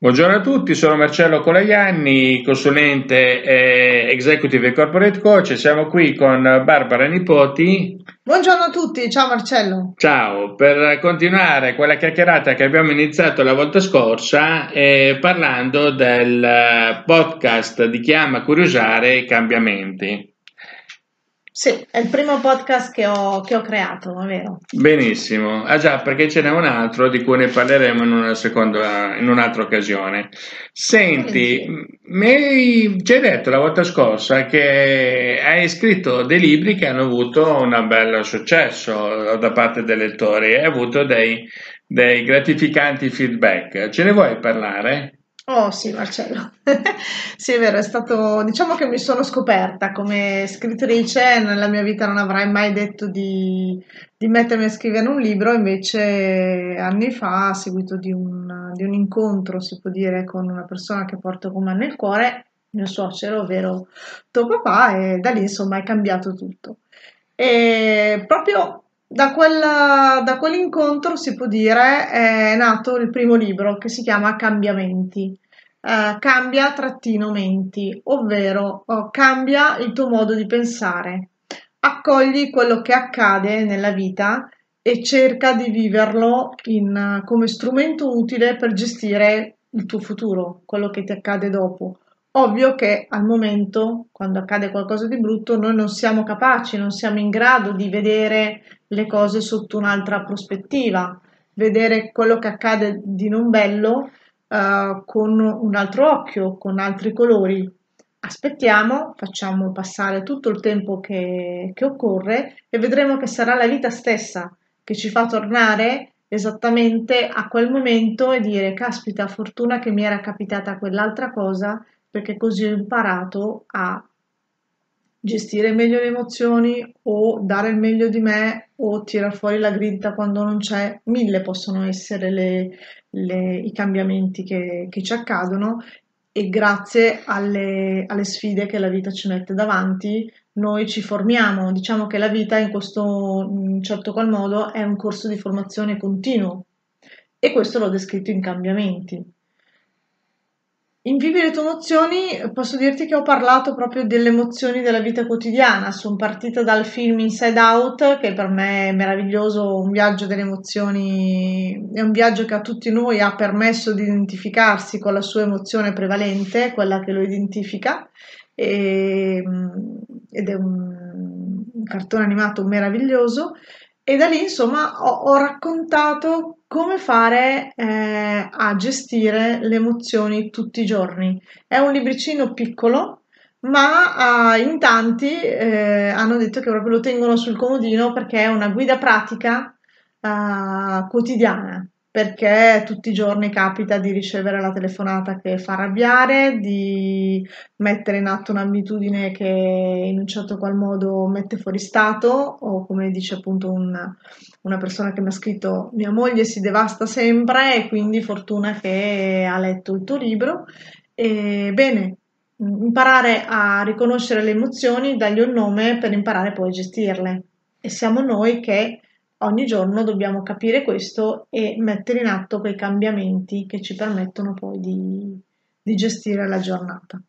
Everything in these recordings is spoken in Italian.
Buongiorno a tutti, sono Marcello Colaianni, consulente e executive corporate coach. Siamo qui con Barbara Nipoti. Buongiorno a tutti, ciao Marcello. Ciao, per continuare quella chiacchierata che abbiamo iniziato la volta scorsa eh, parlando del podcast di Chi ama curiosare i cambiamenti. Sì, è il primo podcast che ho, che ho creato, è vero? Benissimo. Ah già, perché ce n'è un altro di cui ne parleremo in, una seconda, in un'altra occasione. Senti, mi ci hai detto la volta scorsa che hai scritto dei libri che hanno avuto un bel successo da parte dei lettori e hai avuto dei, dei gratificanti feedback. Ce ne vuoi parlare? Oh sì, Marcello. sì, è vero, è stato, diciamo che mi sono scoperta come scrittrice, nella mia vita non avrei mai detto di, di mettermi a scrivere un libro, invece anni fa, a seguito di un, di un incontro, si può dire, con una persona che porto con me nel cuore, mio suocero, ovvero tuo papà, e da lì insomma è cambiato tutto. E proprio da, quella, da quell'incontro si può dire è nato il primo libro che si chiama Cambiamenti. Eh, cambia trattino menti, ovvero oh, cambia il tuo modo di pensare, accogli quello che accade nella vita e cerca di viverlo in, come strumento utile per gestire il tuo futuro, quello che ti accade dopo. Ovvio che al momento, quando accade qualcosa di brutto, noi non siamo capaci, non siamo in grado di vedere le cose sotto un'altra prospettiva, vedere quello che accade di non bello uh, con un altro occhio, con altri colori. Aspettiamo, facciamo passare tutto il tempo che, che occorre e vedremo che sarà la vita stessa che ci fa tornare esattamente a quel momento e dire caspita, fortuna che mi era capitata quell'altra cosa perché così ho imparato a gestire meglio le emozioni o dare il meglio di me o tirar fuori la grinta quando non c'è. Mille possono essere le, le, i cambiamenti che, che, ci accadono e grazie alle, alle, sfide che la vita ci mette davanti noi ci formiamo. Diciamo che la vita in questo in certo qual modo è un corso di formazione continuo e questo l'ho descritto in cambiamenti. In Vivi le tue emozioni posso dirti che ho parlato proprio delle emozioni della vita quotidiana. Sono partita dal film Inside Out, che per me è meraviglioso, un viaggio delle emozioni, è un viaggio che a tutti noi ha permesso di identificarsi con la sua emozione prevalente, quella che lo identifica, e, ed è un, un cartone animato meraviglioso. E da lì, insomma, ho, ho raccontato come fare eh, a gestire le emozioni tutti i giorni. È un libricino piccolo, ma eh, in tanti eh, hanno detto che proprio lo tengono sul comodino perché è una guida pratica eh, quotidiana perché tutti i giorni capita di ricevere la telefonata che fa arrabbiare, di mettere in atto un'abitudine che in un certo qual modo mette fuori stato o come dice appunto un, una persona che mi ha scritto mia moglie si devasta sempre e quindi fortuna che ha letto il tuo libro. E, bene, imparare a riconoscere le emozioni, dargli un nome per imparare poi a gestirle. E siamo noi che Ogni giorno dobbiamo capire questo e mettere in atto quei cambiamenti che ci permettono poi di, di gestire la giornata.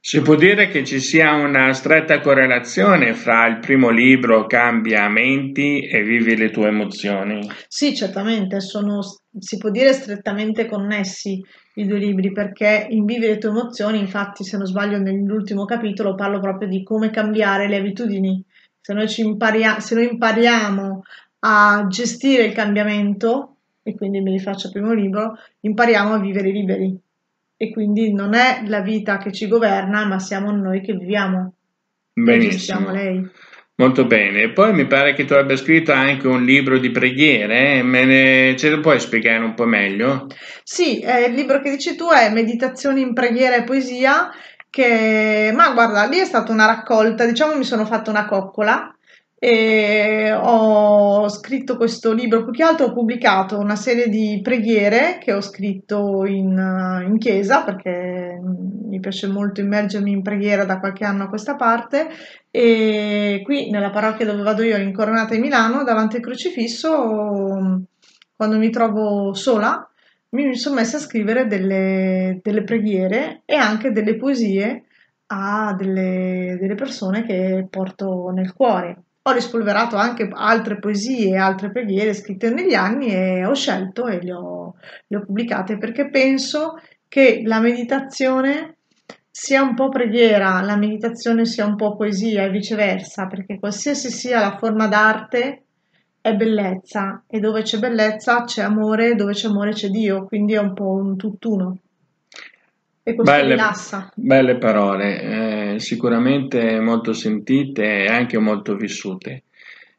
Si può dire che ci sia una stretta correlazione fra il primo libro Cambiamenti e Vivi le tue emozioni? Sì, certamente, sono, si può dire strettamente connessi i due libri perché in Vivi le tue emozioni, infatti se non sbaglio nell'ultimo capitolo parlo proprio di come cambiare le abitudini. Se noi, imparia- se noi impariamo a gestire il cambiamento, e quindi me li faccio al primo libro, impariamo a vivere liberi. E quindi non è la vita che ci governa, ma siamo noi che viviamo. Benissimo. lei. Molto bene. Poi mi pare che tu abbia scritto anche un libro di preghiere, me ne... ce lo puoi spiegare un po' meglio? Sì, eh, il libro che dici tu è Meditazioni in preghiera e poesia, che, ma guarda, lì è stata una raccolta, diciamo mi sono fatta una coccola e ho scritto questo libro, più che altro ho pubblicato una serie di preghiere che ho scritto in, in chiesa perché mi piace molto immergermi in preghiera da qualche anno a questa parte e qui nella parrocchia dove vado io in Coronata di Milano davanti al crocifisso quando mi trovo sola mi sono messa a scrivere delle, delle preghiere e anche delle poesie a delle, delle persone che porto nel cuore. Ho rispolverato anche altre poesie e altre preghiere scritte negli anni e ho scelto e le ho, le ho pubblicate perché penso che la meditazione sia un po' preghiera, la meditazione sia un po' poesia e viceversa, perché qualsiasi sia la forma d'arte è bellezza e dove c'è bellezza c'è amore, dove c'è amore c'è Dio, quindi è un po' un tutt'uno. E questo belle, rilassa. Belle parole, eh, sicuramente molto sentite e anche molto vissute.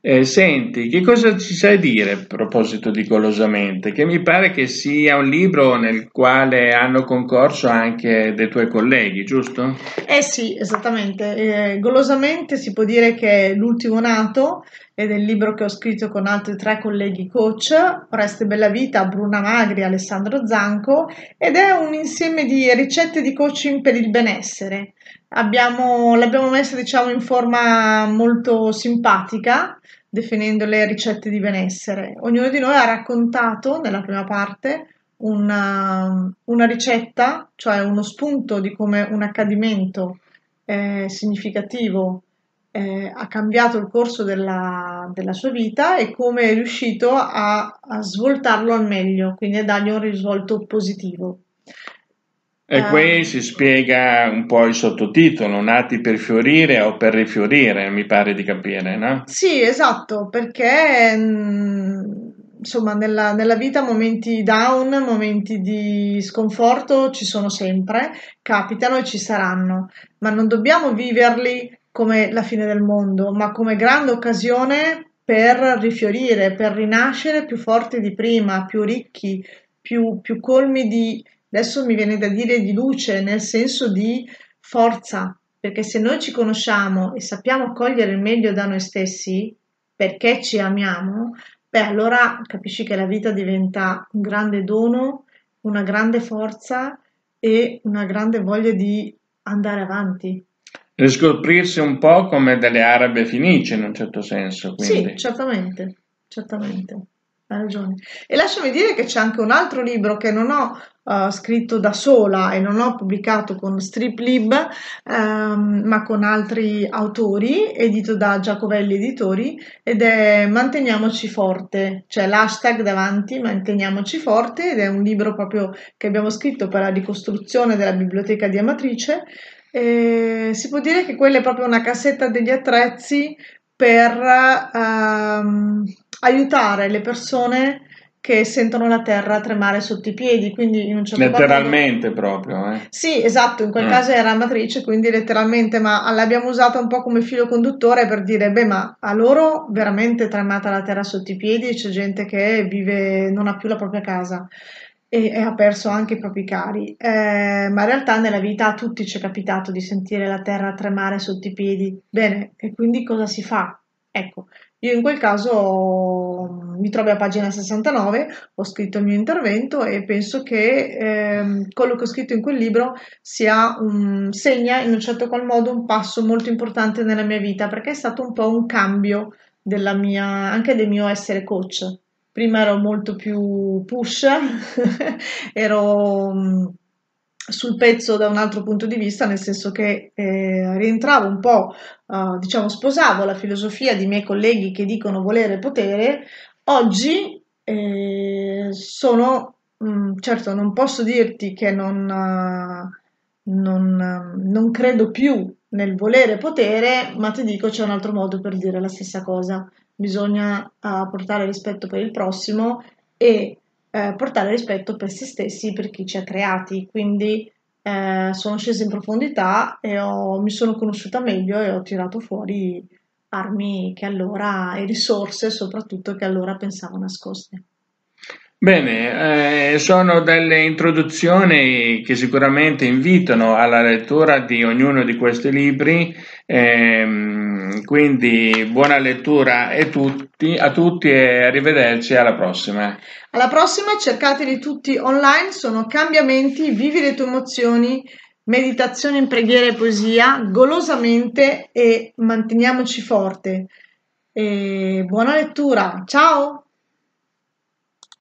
Eh, senti, che cosa ci sai dire a proposito di Golosamente? Che mi pare che sia un libro nel quale hanno concorso anche dei tuoi colleghi, giusto? Eh sì, esattamente. Eh, golosamente si può dire che è l'ultimo nato ed è il libro che ho scritto con altri tre colleghi coach, Oreste Bellavita, Bruna Magri, Alessandro Zanco, ed è un insieme di ricette di coaching per il benessere. Abbiamo, l'abbiamo messa diciamo in forma molto simpatica, definendo le ricette di benessere. Ognuno di noi ha raccontato nella prima parte una, una ricetta, cioè uno spunto di come un accadimento eh, significativo eh, ha cambiato il corso della, della, sua vita e come è riuscito a, a svoltarlo al meglio, quindi a dargli un risvolto positivo. E uh, qui si spiega un po' il sottotitolo, nati per fiorire o per rifiorire, mi pare di capire, no? Sì, esatto, perché mm, insomma nella, nella, vita momenti down, momenti di sconforto ci sono sempre, capitano e ci saranno, ma non dobbiamo viverli come la fine del mondo, ma come grande occasione per rifiorire, per rinascere più forti di prima, più ricchi, più, più colmi di adesso mi viene da dire di luce, nel senso di forza, perché se noi ci conosciamo e sappiamo cogliere il meglio da noi stessi, perché ci amiamo, beh, allora capisci che la vita diventa un grande dono, una grande forza e una grande voglia di andare avanti. Riscoprirsi un po' come delle arabe fenici in un certo senso. Quindi. Sì, certamente, certamente. Hai ragione. E lasciami dire che c'è anche un altro libro che non ho uh, scritto da sola e non ho pubblicato con Striplib, um, ma con altri autori, edito da Giacovelli Editori, ed è Manteniamoci forte, cioè l'hashtag davanti, Manteniamoci forte, ed è un libro proprio che abbiamo scritto per la ricostruzione della biblioteca di Amatrice. E si può dire che quella è proprio una cassetta degli attrezzi per... Um, aiutare le persone che sentono la terra tremare sotto i piedi, quindi in un certo letteralmente modo... proprio. Eh. Sì, esatto, in quel mm. caso era matrice, quindi letteralmente, ma l'abbiamo usata un po' come filo conduttore per dire, beh, ma a loro veramente tremata la terra sotto i piedi, c'è gente che vive, non ha più la propria casa e, e ha perso anche i propri cari, eh, ma in realtà nella vita a tutti ci è capitato di sentire la terra tremare sotto i piedi. Bene, e quindi cosa si fa? Ecco, io in quel caso mi trovo a pagina 69, ho scritto il mio intervento e penso che eh, quello che ho scritto in quel libro sia un, segna in un certo qual modo un passo molto importante nella mia vita perché è stato un po' un cambio mia, anche del mio essere coach. Prima ero molto più push, ero sul pezzo da un altro punto di vista, nel senso che eh, rientravo un po', uh, diciamo, sposavo la filosofia di miei colleghi che dicono volere potere. Oggi eh, sono, mh, mm, certo, non posso dirti che non, uh, non, uh, non credo più nel volere potere, ma ti dico c'è un altro modo per dire la stessa cosa. Bisogna portare rispetto per il prossimo e eh, portare rispetto per se stessi, per chi ci ha creati. Quindi eh, sono scesa in profondità e ho, mi sono conosciuta meglio e ho tirato fuori armi che allora e risorse soprattutto che allora pensavo nascoste. Bene, eh, sono delle introduzioni che sicuramente invitano alla lettura di ognuno di questi libri, ehm, quindi buona lettura a tutti, a tutti e arrivederci alla prossima. Alla prossima cercateli tutti online, sono cambiamenti, vivi le tue emozioni, meditazione in preghiera e poesia, golosamente e manteniamoci forte. E buona lettura, ciao!